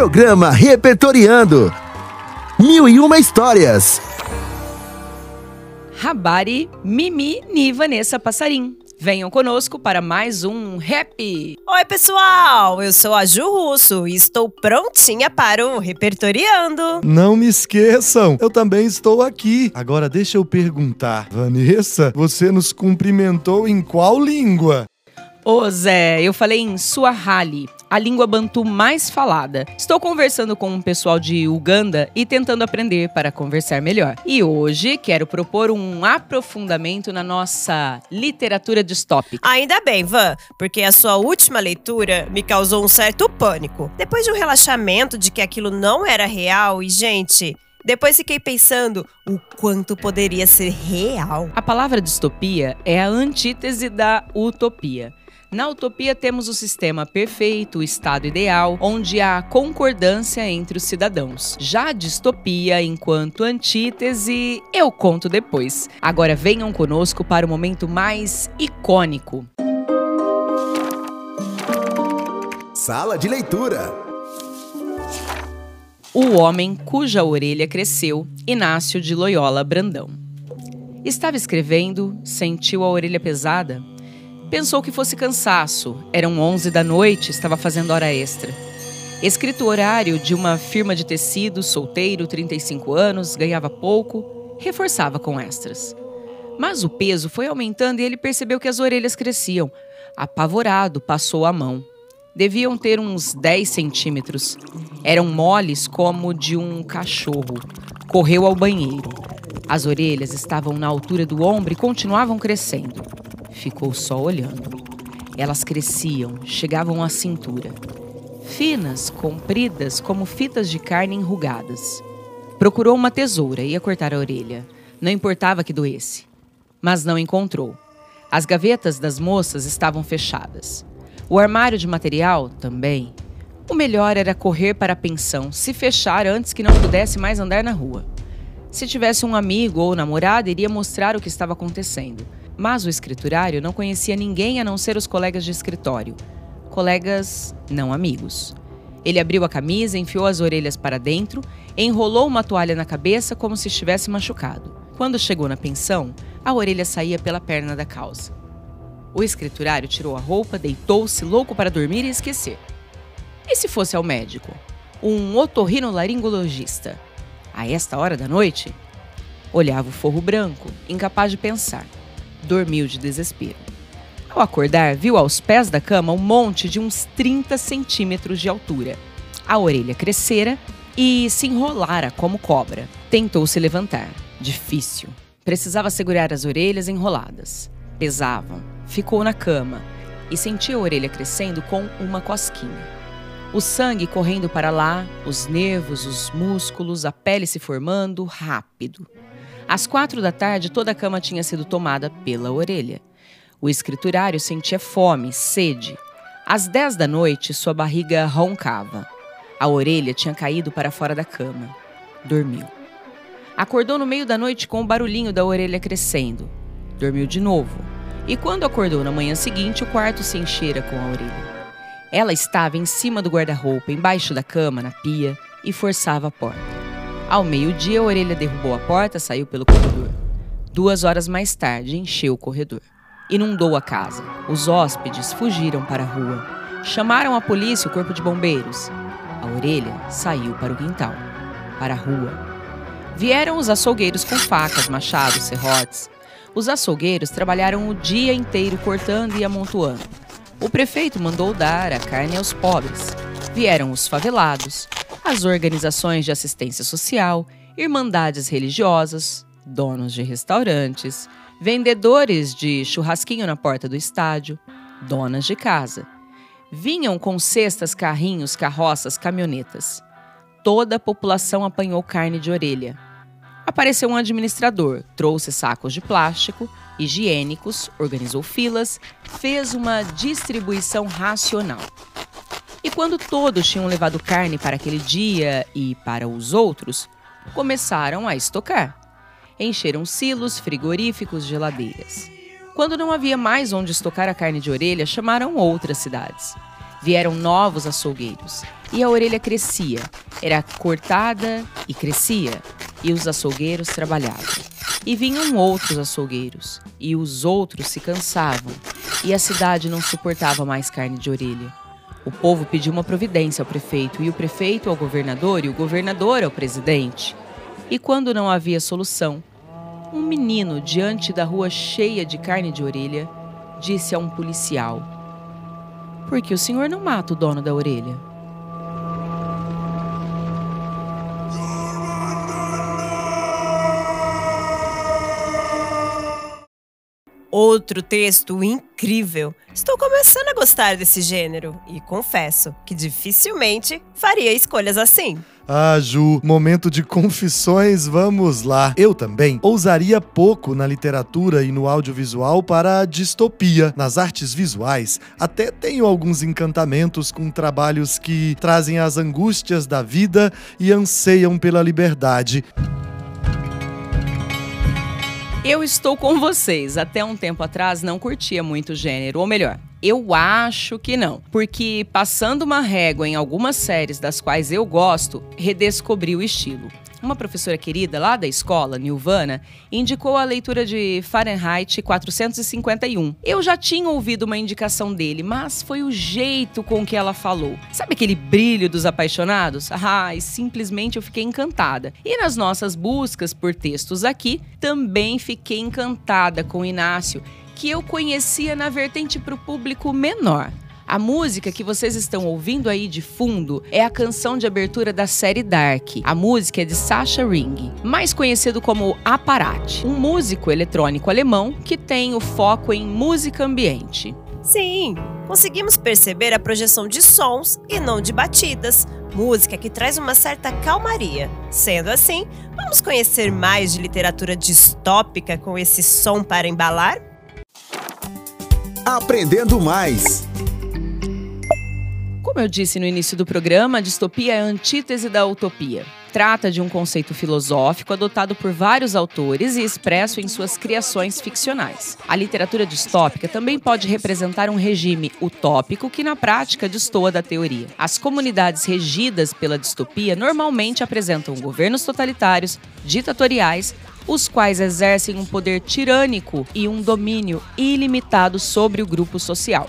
Programa Repertoriando. Mil e uma histórias. Rabari, Mimi e Vanessa Passarim. Venham conosco para mais um Rap. Oi, pessoal! Eu sou a Ju Russo e estou prontinha para o Repertoriando. Não me esqueçam, eu também estou aqui. Agora deixa eu perguntar. Vanessa, você nos cumprimentou em qual língua? Ô Zé, eu falei em Swahili, a língua bantu mais falada. Estou conversando com um pessoal de Uganda e tentando aprender para conversar melhor. E hoje quero propor um aprofundamento na nossa literatura distópica. Ainda bem, Van, porque a sua última leitura me causou um certo pânico. Depois de um relaxamento de que aquilo não era real e, gente, depois fiquei pensando o quanto poderia ser real. A palavra distopia é a antítese da utopia. Na utopia temos o sistema perfeito, o estado ideal, onde há concordância entre os cidadãos. Já a distopia, enquanto antítese, eu conto depois. Agora venham conosco para o momento mais icônico. Sala de leitura. O homem cuja orelha cresceu, Inácio de Loyola Brandão. Estava escrevendo, sentiu a orelha pesada Pensou que fosse cansaço. Eram 11 da noite, estava fazendo hora extra. Escrito horário de uma firma de tecido, solteiro, 35 anos, ganhava pouco, reforçava com extras. Mas o peso foi aumentando e ele percebeu que as orelhas cresciam. Apavorado, passou a mão. Deviam ter uns 10 centímetros. Eram moles como de um cachorro. Correu ao banheiro. As orelhas estavam na altura do ombro e continuavam crescendo. Ficou só olhando. Elas cresciam, chegavam à cintura. Finas, compridas, como fitas de carne enrugadas. Procurou uma tesoura, ia cortar a orelha. Não importava que doesse. Mas não encontrou. As gavetas das moças estavam fechadas. O armário de material também. O melhor era correr para a pensão, se fechar antes que não pudesse mais andar na rua. Se tivesse um amigo ou namorada, iria mostrar o que estava acontecendo. Mas o escriturário não conhecia ninguém a não ser os colegas de escritório. Colegas não amigos. Ele abriu a camisa, enfiou as orelhas para dentro, enrolou uma toalha na cabeça como se estivesse machucado. Quando chegou na pensão, a orelha saía pela perna da calça. O escriturário tirou a roupa, deitou-se, louco para dormir e esquecer. E se fosse ao médico? Um otorrinolaringologista? A esta hora da noite? Olhava o forro branco, incapaz de pensar dormiu de desespero. Ao acordar, viu aos pés da cama um monte de uns 30 centímetros de altura. A orelha crescera e se enrolara como cobra. Tentou se levantar. Difícil. Precisava segurar as orelhas enroladas. Pesavam. Ficou na cama e sentia a orelha crescendo com uma cosquinha. O sangue correndo para lá, os nervos, os músculos, a pele se formando rápido. Às quatro da tarde, toda a cama tinha sido tomada pela orelha. O escriturário sentia fome, sede. Às dez da noite, sua barriga roncava. A orelha tinha caído para fora da cama. Dormiu. Acordou no meio da noite com o barulhinho da orelha crescendo. Dormiu de novo. E quando acordou na manhã seguinte, o quarto se enchera com a orelha. Ela estava em cima do guarda-roupa, embaixo da cama, na pia, e forçava a porta. Ao meio-dia, a orelha derrubou a porta, saiu pelo corredor. Duas horas mais tarde, encheu o corredor. Inundou a casa. Os hóspedes fugiram para a rua. Chamaram a polícia e o corpo de bombeiros. A orelha saiu para o quintal, para a rua. Vieram os açougueiros com facas, machados, serrotes. Os açougueiros trabalharam o dia inteiro cortando e amontoando. O prefeito mandou dar a carne aos pobres. Vieram os favelados, as organizações de assistência social, irmandades religiosas, donos de restaurantes, vendedores de churrasquinho na porta do estádio, donas de casa. Vinham com cestas, carrinhos, carroças, caminhonetas. Toda a população apanhou carne de orelha. Apareceu um administrador, trouxe sacos de plástico, higiênicos, organizou filas, fez uma distribuição racional. E quando todos tinham levado carne para aquele dia e para os outros, começaram a estocar. Encheram silos, frigoríficos, geladeiras. Quando não havia mais onde estocar a carne de orelha, chamaram outras cidades. Vieram novos açougueiros. e a orelha crescia. Era cortada e crescia, e os açougueiros trabalhavam. E vinham outros açougueiros, e os outros se cansavam, e a cidade não suportava mais carne de orelha. O povo pediu uma providência ao prefeito, e o prefeito ao governador, e o governador ao presidente. E quando não havia solução, um menino diante da rua cheia de carne de orelha disse a um policial: Por que o senhor não mata o dono da orelha? Outro texto incrível. Estou começando a gostar desse gênero e confesso que dificilmente faria escolhas assim. Ah, Ju, momento de confissões, vamos lá. Eu também ousaria pouco na literatura e no audiovisual para a distopia. Nas artes visuais, até tenho alguns encantamentos com trabalhos que trazem as angústias da vida e anseiam pela liberdade. Eu estou com vocês. Até um tempo atrás não curtia muito gênero, ou melhor, eu acho que não, porque passando uma régua em algumas séries das quais eu gosto, redescobri o estilo. Uma professora querida lá da escola, Nilvana, indicou a leitura de Fahrenheit 451. Eu já tinha ouvido uma indicação dele, mas foi o jeito com que ela falou. Sabe aquele brilho dos apaixonados? Ah, e simplesmente eu fiquei encantada. E nas nossas buscas por textos aqui, também fiquei encantada com Inácio, que eu conhecia na vertente para o público menor. A música que vocês estão ouvindo aí de fundo é a canção de abertura da série Dark. A música é de Sasha Ring, mais conhecido como Aparat, um músico eletrônico alemão que tem o foco em música ambiente. Sim, conseguimos perceber a projeção de sons e não de batidas, música que traz uma certa calmaria. Sendo assim, vamos conhecer mais de literatura distópica com esse som para embalar? Aprendendo mais. Como eu disse no início do programa, a distopia é a antítese da utopia. Trata de um conceito filosófico adotado por vários autores e expresso em suas criações ficcionais. A literatura distópica também pode representar um regime utópico que, na prática, destoa da teoria. As comunidades regidas pela distopia normalmente apresentam governos totalitários, ditatoriais, os quais exercem um poder tirânico e um domínio ilimitado sobre o grupo social.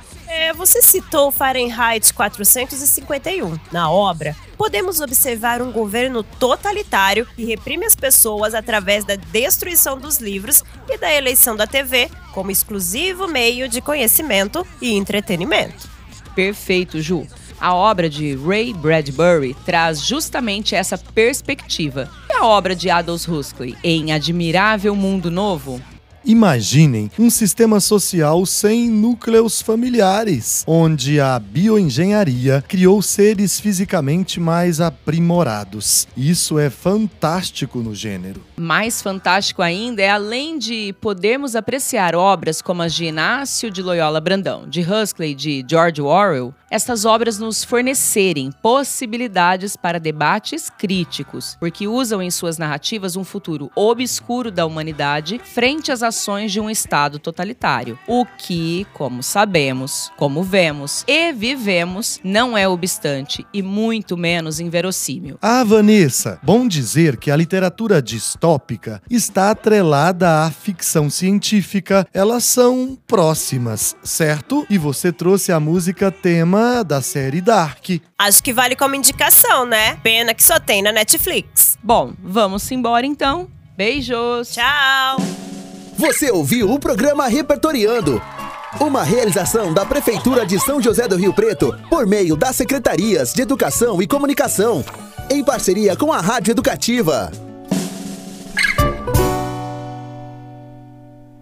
Você citou Fahrenheit 451. Na obra, podemos observar um governo totalitário que reprime as pessoas através da destruição dos livros e da eleição da TV como exclusivo meio de conhecimento e entretenimento. Perfeito, Ju. A obra de Ray Bradbury traz justamente essa perspectiva. E a obra de Aldous Huxley, em Admirável Mundo Novo? Imaginem um sistema social sem núcleos familiares, onde a bioengenharia criou seres fisicamente mais aprimorados. Isso é fantástico no gênero. Mais fantástico ainda é além de podermos apreciar obras como as de Inácio de Loyola Brandão, de Huxley, de George Orwell, estas obras nos fornecerem possibilidades para debates críticos, porque usam em suas narrativas um futuro obscuro da humanidade frente às ações de um Estado totalitário. O que, como sabemos, como vemos e vivemos, não é obstante e muito menos inverossímil. Ah, Vanessa, bom dizer que a literatura distópica está atrelada à ficção científica. Elas são próximas, certo? E você trouxe a música tema da série Dark. Acho que vale como indicação, né? Pena que só tem na Netflix. Bom, vamos embora então. Beijos. Tchau. Você ouviu o programa Repertoriando. Uma realização da Prefeitura de São José do Rio Preto por meio das Secretarias de Educação e Comunicação, em parceria com a Rádio Educativa.